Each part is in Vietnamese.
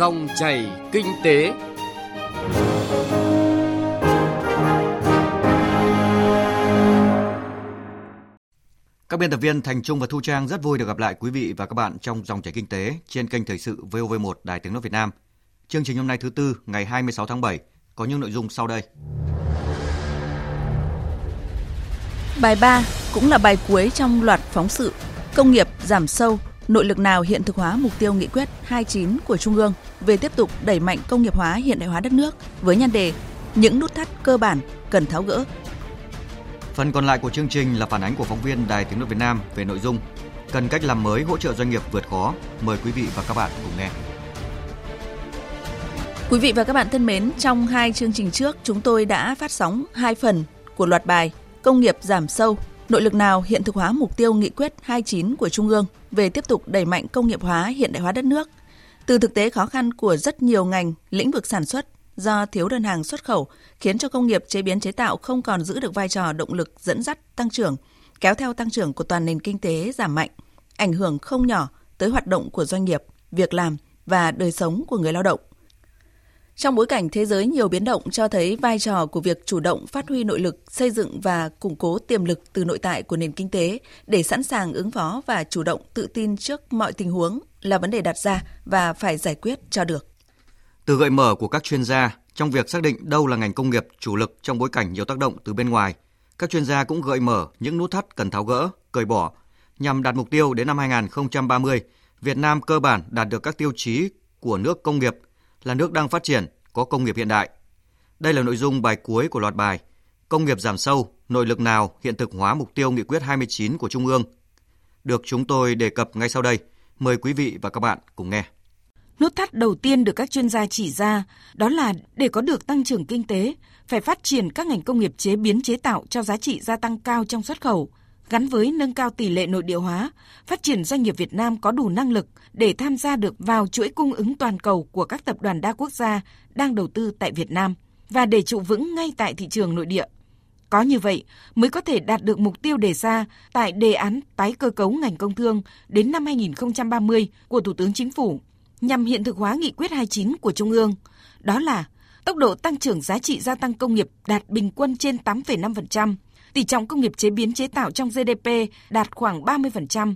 Dòng chảy kinh tế. Các biên tập viên Thành Trung và Thu Trang rất vui được gặp lại quý vị và các bạn trong dòng chảy kinh tế trên kênh thời sự VOV1 Đài Tiếng nói Việt Nam. Chương trình hôm nay thứ tư ngày 26 tháng 7 có những nội dung sau đây. Bài 3 cũng là bài cuối trong loạt phóng sự Công nghiệp giảm sâu, nội lực nào hiện thực hóa mục tiêu nghị quyết 29 của Trung ương về tiếp tục đẩy mạnh công nghiệp hóa hiện đại hóa đất nước với nhan đề Những nút thắt cơ bản cần tháo gỡ. Phần còn lại của chương trình là phản ánh của phóng viên Đài Tiếng nói Việt Nam về nội dung cần cách làm mới hỗ trợ doanh nghiệp vượt khó. Mời quý vị và các bạn cùng nghe. Quý vị và các bạn thân mến, trong hai chương trình trước chúng tôi đã phát sóng hai phần của loạt bài Công nghiệp giảm sâu, nội lực nào hiện thực hóa mục tiêu nghị quyết 29 của Trung ương về tiếp tục đẩy mạnh công nghiệp hóa hiện đại hóa đất nước. Từ thực tế khó khăn của rất nhiều ngành, lĩnh vực sản xuất do thiếu đơn hàng xuất khẩu khiến cho công nghiệp chế biến chế tạo không còn giữ được vai trò động lực dẫn dắt tăng trưởng, kéo theo tăng trưởng của toàn nền kinh tế giảm mạnh, ảnh hưởng không nhỏ tới hoạt động của doanh nghiệp, việc làm và đời sống của người lao động. Trong bối cảnh thế giới nhiều biến động cho thấy vai trò của việc chủ động phát huy nội lực, xây dựng và củng cố tiềm lực từ nội tại của nền kinh tế để sẵn sàng ứng phó và chủ động tự tin trước mọi tình huống là vấn đề đặt ra và phải giải quyết cho được. Từ gợi mở của các chuyên gia trong việc xác định đâu là ngành công nghiệp chủ lực trong bối cảnh nhiều tác động từ bên ngoài, các chuyên gia cũng gợi mở những nút thắt cần tháo gỡ, cởi bỏ nhằm đạt mục tiêu đến năm 2030, Việt Nam cơ bản đạt được các tiêu chí của nước công nghiệp là nước đang phát triển, có công nghiệp hiện đại. Đây là nội dung bài cuối của loạt bài Công nghiệp giảm sâu, nội lực nào hiện thực hóa mục tiêu nghị quyết 29 của Trung ương. Được chúng tôi đề cập ngay sau đây. Mời quý vị và các bạn cùng nghe. Nút thắt đầu tiên được các chuyên gia chỉ ra đó là để có được tăng trưởng kinh tế, phải phát triển các ngành công nghiệp chế biến chế tạo cho giá trị gia tăng cao trong xuất khẩu, gắn với nâng cao tỷ lệ nội địa hóa, phát triển doanh nghiệp Việt Nam có đủ năng lực để tham gia được vào chuỗi cung ứng toàn cầu của các tập đoàn đa quốc gia đang đầu tư tại Việt Nam và để trụ vững ngay tại thị trường nội địa. Có như vậy mới có thể đạt được mục tiêu đề ra tại đề án tái cơ cấu ngành công thương đến năm 2030 của Thủ tướng Chính phủ nhằm hiện thực hóa nghị quyết 29 của Trung ương. Đó là tốc độ tăng trưởng giá trị gia tăng công nghiệp đạt bình quân trên 8,5%, tỷ trọng công nghiệp chế biến chế tạo trong GDP đạt khoảng 30%,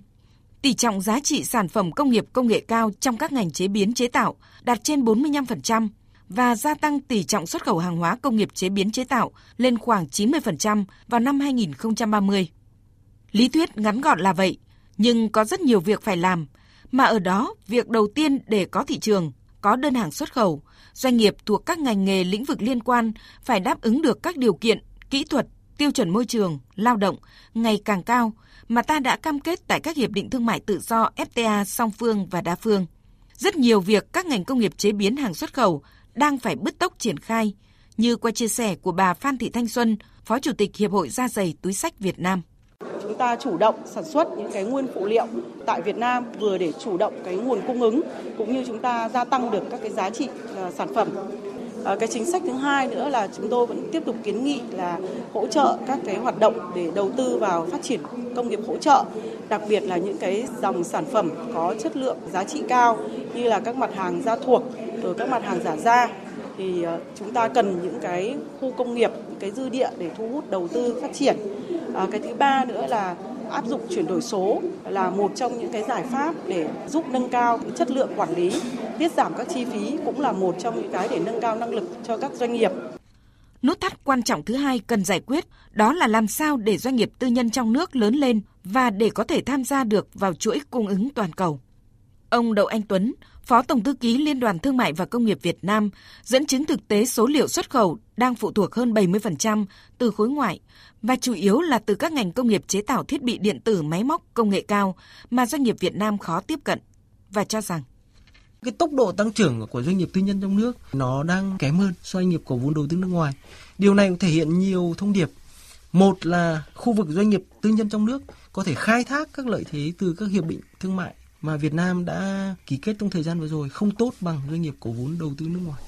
tỷ trọng giá trị sản phẩm công nghiệp công nghệ cao trong các ngành chế biến chế tạo đạt trên 45% và gia tăng tỷ trọng xuất khẩu hàng hóa công nghiệp chế biến chế tạo lên khoảng 90% vào năm 2030. Lý thuyết ngắn gọn là vậy, nhưng có rất nhiều việc phải làm, mà ở đó việc đầu tiên để có thị trường, có đơn hàng xuất khẩu, doanh nghiệp thuộc các ngành nghề lĩnh vực liên quan phải đáp ứng được các điều kiện, kỹ thuật, tiêu chuẩn môi trường, lao động ngày càng cao mà ta đã cam kết tại các hiệp định thương mại tự do FTA song phương và đa phương. Rất nhiều việc các ngành công nghiệp chế biến hàng xuất khẩu đang phải bứt tốc triển khai, như qua chia sẻ của bà Phan Thị Thanh Xuân, Phó Chủ tịch Hiệp hội Da giày túi sách Việt Nam chúng ta chủ động sản xuất những cái nguyên phụ liệu tại Việt Nam vừa để chủ động cái nguồn cung ứng cũng như chúng ta gia tăng được các cái giá trị ờ, sản phẩm Ờ, cái chính sách thứ hai nữa là chúng tôi vẫn tiếp tục kiến nghị là hỗ trợ các cái hoạt động để đầu tư vào phát triển công nghiệp hỗ trợ, đặc biệt là những cái dòng sản phẩm có chất lượng giá trị cao như là các mặt hàng da thuộc, rồi các mặt hàng giả da thì ờ, chúng ta cần những cái khu công nghiệp, những cái dư địa để thu hút đầu tư phát triển. À, cái thứ ba nữa là áp dụng chuyển đổi số là một trong những cái giải pháp để giúp nâng cao chất lượng quản lý, tiết giảm các chi phí cũng là một trong những cái để nâng cao năng lực cho các doanh nghiệp. Nút thắt quan trọng thứ hai cần giải quyết đó là làm sao để doanh nghiệp tư nhân trong nước lớn lên và để có thể tham gia được vào chuỗi cung ứng toàn cầu. Ông Đậu Anh Tuấn, Phó Tổng thư ký Liên đoàn Thương mại và Công nghiệp Việt Nam, dẫn chứng thực tế số liệu xuất khẩu đang phụ thuộc hơn 70% từ khối ngoại và chủ yếu là từ các ngành công nghiệp chế tạo thiết bị điện tử máy móc công nghệ cao mà doanh nghiệp Việt Nam khó tiếp cận và cho rằng cái tốc độ tăng trưởng của doanh nghiệp tư nhân trong nước nó đang kém hơn so doanh nghiệp có vốn đầu tư nước ngoài. Điều này cũng thể hiện nhiều thông điệp. Một là khu vực doanh nghiệp tư nhân trong nước có thể khai thác các lợi thế từ các hiệp định thương mại mà Việt Nam đã ký kết trong thời gian vừa rồi không tốt bằng doanh nghiệp cổ vốn đầu tư nước ngoài.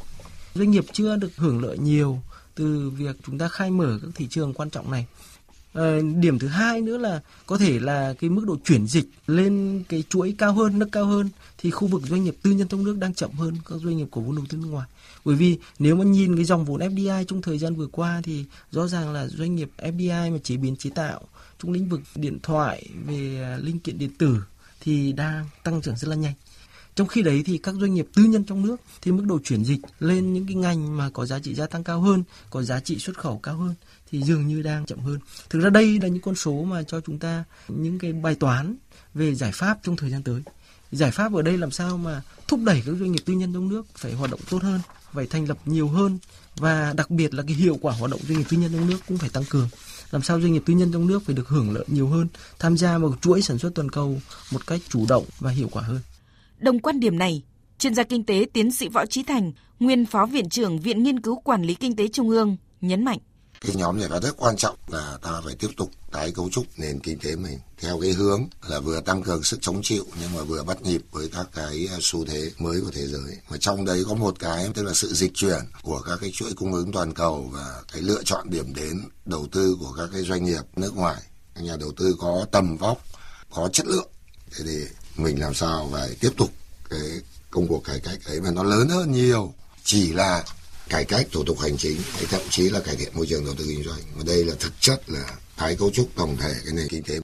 Doanh nghiệp chưa được hưởng lợi nhiều từ việc chúng ta khai mở các thị trường quan trọng này. À, điểm thứ hai nữa là có thể là cái mức độ chuyển dịch lên cái chuỗi cao hơn, nâng cao hơn thì khu vực doanh nghiệp tư nhân trong nước đang chậm hơn các doanh nghiệp cổ vốn đầu tư nước ngoài. Bởi vì nếu mà nhìn cái dòng vốn FDI trong thời gian vừa qua thì rõ ràng là doanh nghiệp FDI mà chế biến chế tạo trong lĩnh vực điện thoại về linh kiện điện tử thì đang tăng trưởng rất là nhanh. Trong khi đấy thì các doanh nghiệp tư nhân trong nước thì mức độ chuyển dịch lên những cái ngành mà có giá trị gia tăng cao hơn, có giá trị xuất khẩu cao hơn thì dường như đang chậm hơn. Thực ra đây là những con số mà cho chúng ta những cái bài toán về giải pháp trong thời gian tới. Giải pháp ở đây làm sao mà thúc đẩy các doanh nghiệp tư nhân trong nước phải hoạt động tốt hơn, phải thành lập nhiều hơn và đặc biệt là cái hiệu quả hoạt động doanh nghiệp tư nhân trong nước cũng phải tăng cường làm sao doanh nghiệp tư nhân trong nước phải được hưởng lợi nhiều hơn, tham gia vào chuỗi sản xuất toàn cầu một cách chủ động và hiệu quả hơn. Đồng quan điểm này, chuyên gia kinh tế tiến sĩ Võ Trí Thành, nguyên phó viện trưởng Viện Nghiên cứu Quản lý Kinh tế Trung ương, nhấn mạnh. Cái nhóm này là rất quan trọng là ta phải tiếp tục tái cấu trúc nền kinh tế mình theo cái hướng là vừa tăng cường sức chống chịu nhưng mà vừa bắt nhịp với các cái à, xu thế mới của thế giới. Mà trong đấy có một cái tức là sự dịch chuyển của các cái chuỗi cung ứng toàn cầu và cái lựa chọn điểm đến đầu tư của các cái doanh nghiệp nước ngoài. Nhà đầu tư có tầm vóc, có chất lượng. Thế thì mình làm sao phải tiếp tục cái công cuộc cải cách ấy mà nó lớn hơn nhiều chỉ là cải cách thủ tục hành chính hay thậm chí là cải thiện môi trường đầu tư kinh doanh. Mà đây là thực chất là tái cấu trúc tổng thể cái nền kinh tế.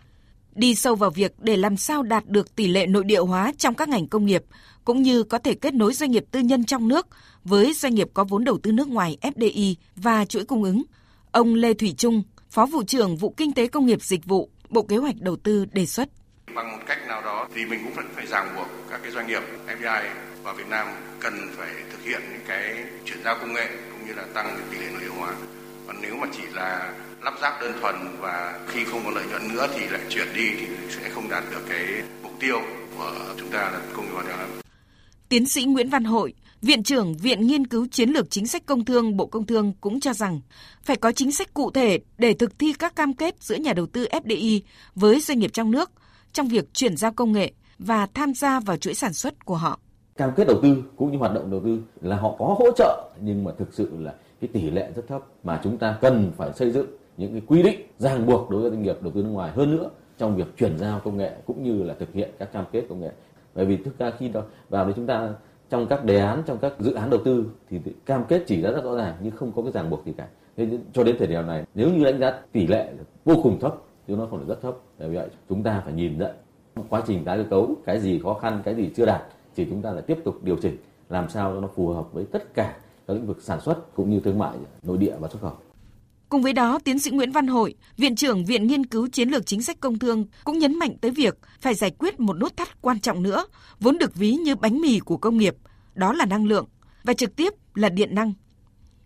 Đi sâu vào việc để làm sao đạt được tỷ lệ nội địa hóa trong các ngành công nghiệp cũng như có thể kết nối doanh nghiệp tư nhân trong nước với doanh nghiệp có vốn đầu tư nước ngoài FDI và chuỗi cung ứng. Ông Lê Thủy Trung, Phó vụ trưởng vụ Kinh tế Công nghiệp Dịch vụ, Bộ Kế hoạch Đầu tư đề xuất bằng một cách nào đó thì mình cũng vẫn phải ràng buộc các cái doanh nghiệp FDI vào Việt Nam cần phải thực hiện những cái chuyển giao công nghệ cũng như là tăng tỷ lệ nội địa hóa. Còn nếu mà chỉ là lắp ráp đơn thuần và khi không có lợi nhuận nữa thì lại chuyển đi thì sẽ không đạt được cái mục tiêu của chúng ta là công nghiệp hóa. Tiến sĩ Nguyễn Văn Hội, Viện trưởng Viện Nghiên cứu Chiến lược Chính sách Công Thương Bộ Công Thương cũng cho rằng phải có chính sách cụ thể để thực thi các cam kết giữa nhà đầu tư FDI với doanh nghiệp trong nước trong việc chuyển giao công nghệ và tham gia vào chuỗi sản xuất của họ. Cam kết đầu tư cũng như hoạt động đầu tư là họ có hỗ trợ, nhưng mà thực sự là cái tỷ lệ rất thấp mà chúng ta cần phải xây dựng những cái quy định ràng buộc đối với doanh nghiệp đầu tư nước ngoài hơn nữa, trong việc chuyển giao công nghệ cũng như là thực hiện các cam kết công nghệ. Bởi vì thực ra khi đó, vào đấy chúng ta, trong các đề án, trong các dự án đầu tư thì cam kết chỉ ra rất rõ ràng nhưng không có cái ràng buộc gì cả. Thế cho đến thời điểm này, nếu như đánh giá tỷ lệ vô cùng thấp chứ nó còn được rất thấp vì vậy chúng ta phải nhìn nhận quá trình tái cơ cấu cái gì khó khăn cái gì chưa đạt thì chúng ta lại tiếp tục điều chỉnh làm sao cho nó phù hợp với tất cả các lĩnh vực sản xuất cũng như thương mại nội địa và xuất khẩu. Cùng với đó, tiến sĩ Nguyễn Văn Hội, Viện trưởng Viện Nghiên cứu Chiến lược Chính sách Công Thương cũng nhấn mạnh tới việc phải giải quyết một nút thắt quan trọng nữa, vốn được ví như bánh mì của công nghiệp, đó là năng lượng, và trực tiếp là điện năng.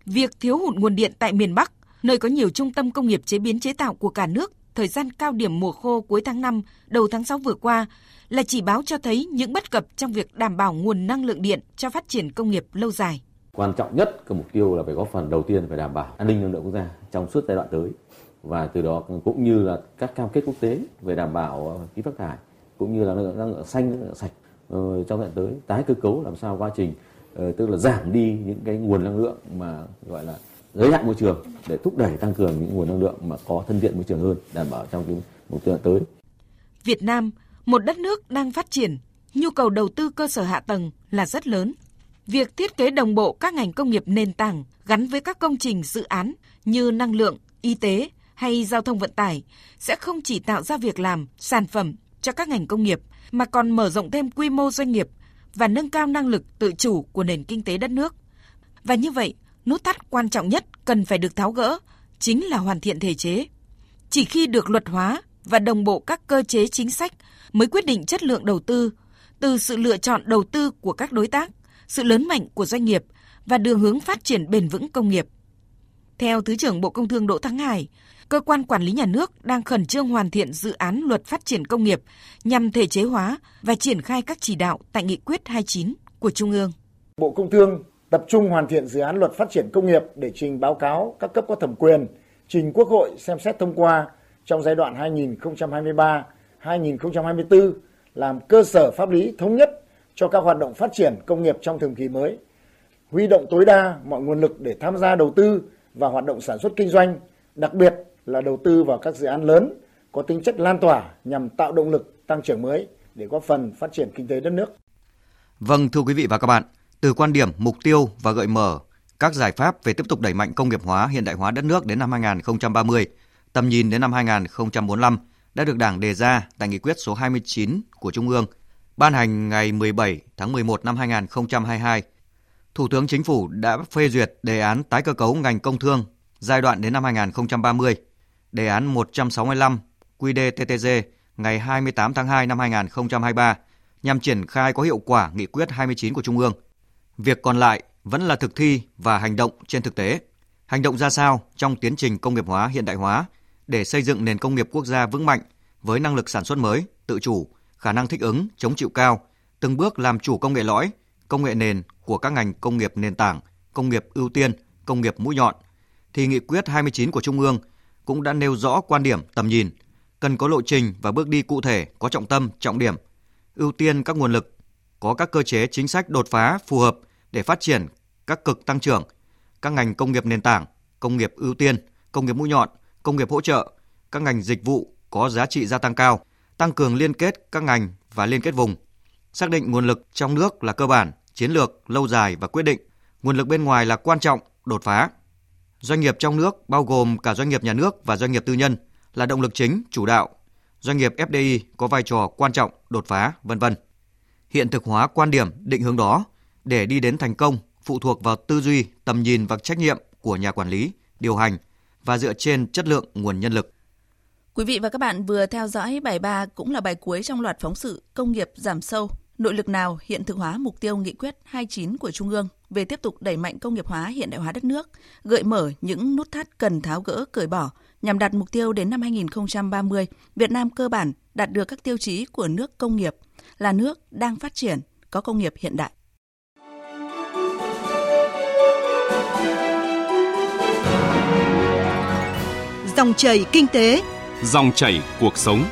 Việc thiếu hụt nguồn điện tại miền Bắc, nơi có nhiều trung tâm công nghiệp chế biến chế tạo của cả nước thời gian cao điểm mùa khô cuối tháng 5, đầu tháng 6 vừa qua là chỉ báo cho thấy những bất cập trong việc đảm bảo nguồn năng lượng điện cho phát triển công nghiệp lâu dài. Quan trọng nhất cái mục tiêu là phải góp phần đầu tiên phải đảm bảo an ninh năng lượng quốc gia trong suốt giai đoạn tới và từ đó cũng như là các cam kết quốc tế về đảm bảo ờ, khí phát thải cũng như là năng lượng, năng lượng xanh năng lượng sạch ờ, trong giai đoạn tới tái cơ cấu làm sao quá trình ờ, tức là giảm đi những cái nguồn năng lượng mà gọi là giới hạn môi trường để thúc đẩy tăng cường những nguồn năng lượng mà có thân thiện môi trường hơn đảm bảo trong cái mục tiêu tới. Việt Nam, một đất nước đang phát triển, nhu cầu đầu tư cơ sở hạ tầng là rất lớn. Việc thiết kế đồng bộ các ngành công nghiệp nền tảng gắn với các công trình dự án như năng lượng, y tế hay giao thông vận tải sẽ không chỉ tạo ra việc làm, sản phẩm cho các ngành công nghiệp mà còn mở rộng thêm quy mô doanh nghiệp và nâng cao năng lực tự chủ của nền kinh tế đất nước. Và như vậy, nút thắt quan trọng nhất cần phải được tháo gỡ chính là hoàn thiện thể chế. Chỉ khi được luật hóa và đồng bộ các cơ chế chính sách mới quyết định chất lượng đầu tư, từ sự lựa chọn đầu tư của các đối tác, sự lớn mạnh của doanh nghiệp và đường hướng phát triển bền vững công nghiệp. Theo Thứ trưởng Bộ Công Thương Đỗ Thắng Hải, cơ quan quản lý nhà nước đang khẩn trương hoàn thiện dự án luật phát triển công nghiệp nhằm thể chế hóa và triển khai các chỉ đạo tại nghị quyết 29 của Trung ương. Bộ Công Thương tập trung hoàn thiện dự án luật phát triển công nghiệp để trình báo cáo các cấp có thẩm quyền, trình Quốc hội xem xét thông qua trong giai đoạn 2023-2024 làm cơ sở pháp lý thống nhất cho các hoạt động phát triển công nghiệp trong thời kỳ mới. Huy động tối đa mọi nguồn lực để tham gia đầu tư và hoạt động sản xuất kinh doanh, đặc biệt là đầu tư vào các dự án lớn có tính chất lan tỏa nhằm tạo động lực tăng trưởng mới để góp phần phát triển kinh tế đất nước. Vâng thưa quý vị và các bạn, từ quan điểm mục tiêu và gợi mở các giải pháp về tiếp tục đẩy mạnh công nghiệp hóa, hiện đại hóa đất nước đến năm 2030, tầm nhìn đến năm 2045 đã được Đảng đề ra tại nghị quyết số 29 của Trung ương, ban hành ngày 17 tháng 11 năm 2022. Thủ tướng Chính phủ đã phê duyệt đề án tái cơ cấu ngành công thương giai đoạn đến năm 2030, đề án 165 QĐ-TTG ngày 28 tháng 2 năm 2023 nhằm triển khai có hiệu quả nghị quyết 29 của Trung ương. Việc còn lại vẫn là thực thi và hành động trên thực tế. Hành động ra sao trong tiến trình công nghiệp hóa hiện đại hóa để xây dựng nền công nghiệp quốc gia vững mạnh với năng lực sản xuất mới, tự chủ, khả năng thích ứng, chống chịu cao, từng bước làm chủ công nghệ lõi, công nghệ nền của các ngành công nghiệp nền tảng, công nghiệp ưu tiên, công nghiệp mũi nhọn, thì nghị quyết 29 của Trung ương cũng đã nêu rõ quan điểm tầm nhìn, cần có lộ trình và bước đi cụ thể có trọng tâm, trọng điểm, ưu tiên các nguồn lực, có các cơ chế chính sách đột phá phù hợp để phát triển các cực tăng trưởng, các ngành công nghiệp nền tảng, công nghiệp ưu tiên, công nghiệp mũi nhọn, công nghiệp hỗ trợ, các ngành dịch vụ có giá trị gia tăng cao, tăng cường liên kết các ngành và liên kết vùng, xác định nguồn lực trong nước là cơ bản, chiến lược, lâu dài và quyết định, nguồn lực bên ngoài là quan trọng, đột phá. Doanh nghiệp trong nước bao gồm cả doanh nghiệp nhà nước và doanh nghiệp tư nhân là động lực chính, chủ đạo. Doanh nghiệp FDI có vai trò quan trọng, đột phá, vân vân. Hiện thực hóa quan điểm, định hướng đó để đi đến thành công phụ thuộc vào tư duy, tầm nhìn và trách nhiệm của nhà quản lý, điều hành và dựa trên chất lượng nguồn nhân lực. Quý vị và các bạn vừa theo dõi bài 3 cũng là bài cuối trong loạt phóng sự Công nghiệp giảm sâu, nội lực nào hiện thực hóa mục tiêu nghị quyết 29 của Trung ương về tiếp tục đẩy mạnh công nghiệp hóa hiện đại hóa đất nước, gợi mở những nút thắt cần tháo gỡ cởi bỏ nhằm đạt mục tiêu đến năm 2030, Việt Nam cơ bản đạt được các tiêu chí của nước công nghiệp, là nước đang phát triển, có công nghiệp hiện đại. Dòng chảy kinh tế, dòng chảy cuộc sống.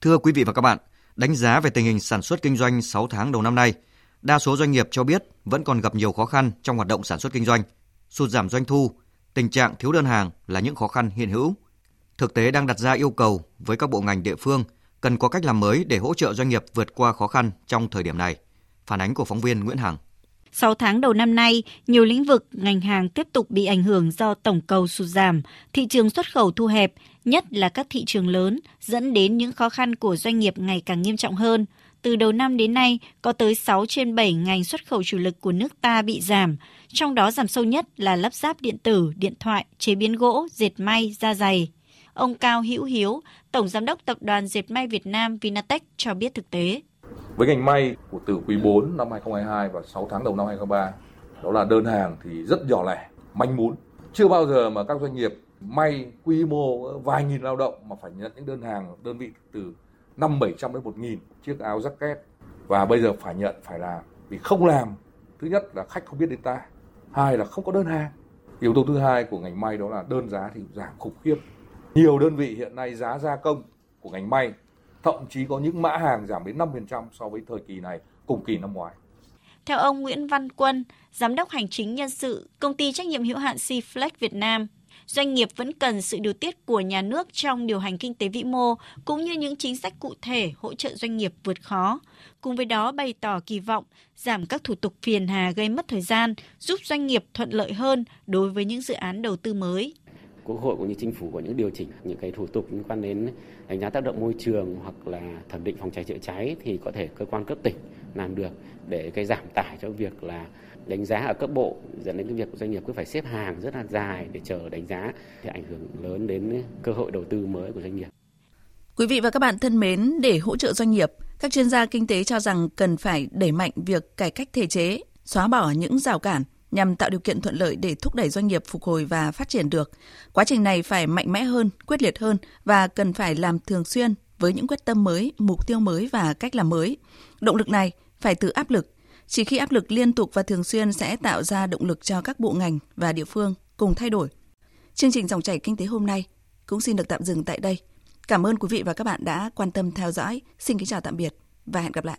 Thưa quý vị và các bạn, đánh giá về tình hình sản xuất kinh doanh 6 tháng đầu năm nay, đa số doanh nghiệp cho biết vẫn còn gặp nhiều khó khăn trong hoạt động sản xuất kinh doanh, sụt giảm doanh thu, tình trạng thiếu đơn hàng là những khó khăn hiện hữu. Thực tế đang đặt ra yêu cầu với các bộ ngành địa phương cần có cách làm mới để hỗ trợ doanh nghiệp vượt qua khó khăn trong thời điểm này. Phản ánh của phóng viên Nguyễn Hằng. 6 tháng đầu năm nay, nhiều lĩnh vực ngành hàng tiếp tục bị ảnh hưởng do tổng cầu sụt giảm, thị trường xuất khẩu thu hẹp, nhất là các thị trường lớn, dẫn đến những khó khăn của doanh nghiệp ngày càng nghiêm trọng hơn. Từ đầu năm đến nay, có tới 6 trên 7 ngành xuất khẩu chủ lực của nước ta bị giảm, trong đó giảm sâu nhất là lắp ráp điện tử, điện thoại, chế biến gỗ, dệt may, da dày. Ông Cao Hữu Hiếu, Tổng Giám đốc Tập đoàn Dệt may Việt Nam Vinatech cho biết thực tế. Với ngành may của từ quý 4 năm 2022 và 6 tháng đầu năm 2023, đó là đơn hàng thì rất nhỏ lẻ, manh mún. Chưa bao giờ mà các doanh nghiệp may quy mô vài nghìn lao động mà phải nhận những đơn hàng đơn vị từ 5 700 đến 1 nghìn chiếc áo jacket. Và bây giờ phải nhận phải làm vì không làm thứ nhất là khách không biết đến ta hai là không có đơn hàng. Yếu tố thứ hai của ngành may đó là đơn giá thì giảm khủng khiếp. Nhiều đơn vị hiện nay giá gia công của ngành may thậm chí có những mã hàng giảm đến 5% so với thời kỳ này cùng kỳ năm ngoái. Theo ông Nguyễn Văn Quân, Giám đốc Hành chính Nhân sự, Công ty trách nhiệm hữu hạn Cflex Việt Nam, doanh nghiệp vẫn cần sự điều tiết của nhà nước trong điều hành kinh tế vĩ mô cũng như những chính sách cụ thể hỗ trợ doanh nghiệp vượt khó. Cùng với đó bày tỏ kỳ vọng giảm các thủ tục phiền hà gây mất thời gian, giúp doanh nghiệp thuận lợi hơn đối với những dự án đầu tư mới. Quốc hội cũng như chính phủ có những điều chỉnh những cái thủ tục liên quan đến đánh giá tác động môi trường hoặc là thẩm định phòng cháy chữa cháy thì có thể cơ quan cấp tỉnh làm được để cái giảm tải cho việc là đánh giá ở cấp bộ dẫn đến cái việc doanh nghiệp cứ phải xếp hàng rất là dài để chờ đánh giá thì ảnh hưởng lớn đến cơ hội đầu tư mới của doanh nghiệp. Quý vị và các bạn thân mến, để hỗ trợ doanh nghiệp, các chuyên gia kinh tế cho rằng cần phải đẩy mạnh việc cải cách thể chế, xóa bỏ những rào cản nhằm tạo điều kiện thuận lợi để thúc đẩy doanh nghiệp phục hồi và phát triển được. Quá trình này phải mạnh mẽ hơn, quyết liệt hơn và cần phải làm thường xuyên với những quyết tâm mới, mục tiêu mới và cách làm mới. Động lực này phải từ áp lực. Chỉ khi áp lực liên tục và thường xuyên sẽ tạo ra động lực cho các bộ ngành và địa phương cùng thay đổi. Chương trình dòng chảy kinh tế hôm nay cũng xin được tạm dừng tại đây. Cảm ơn quý vị và các bạn đã quan tâm theo dõi. Xin kính chào tạm biệt và hẹn gặp lại.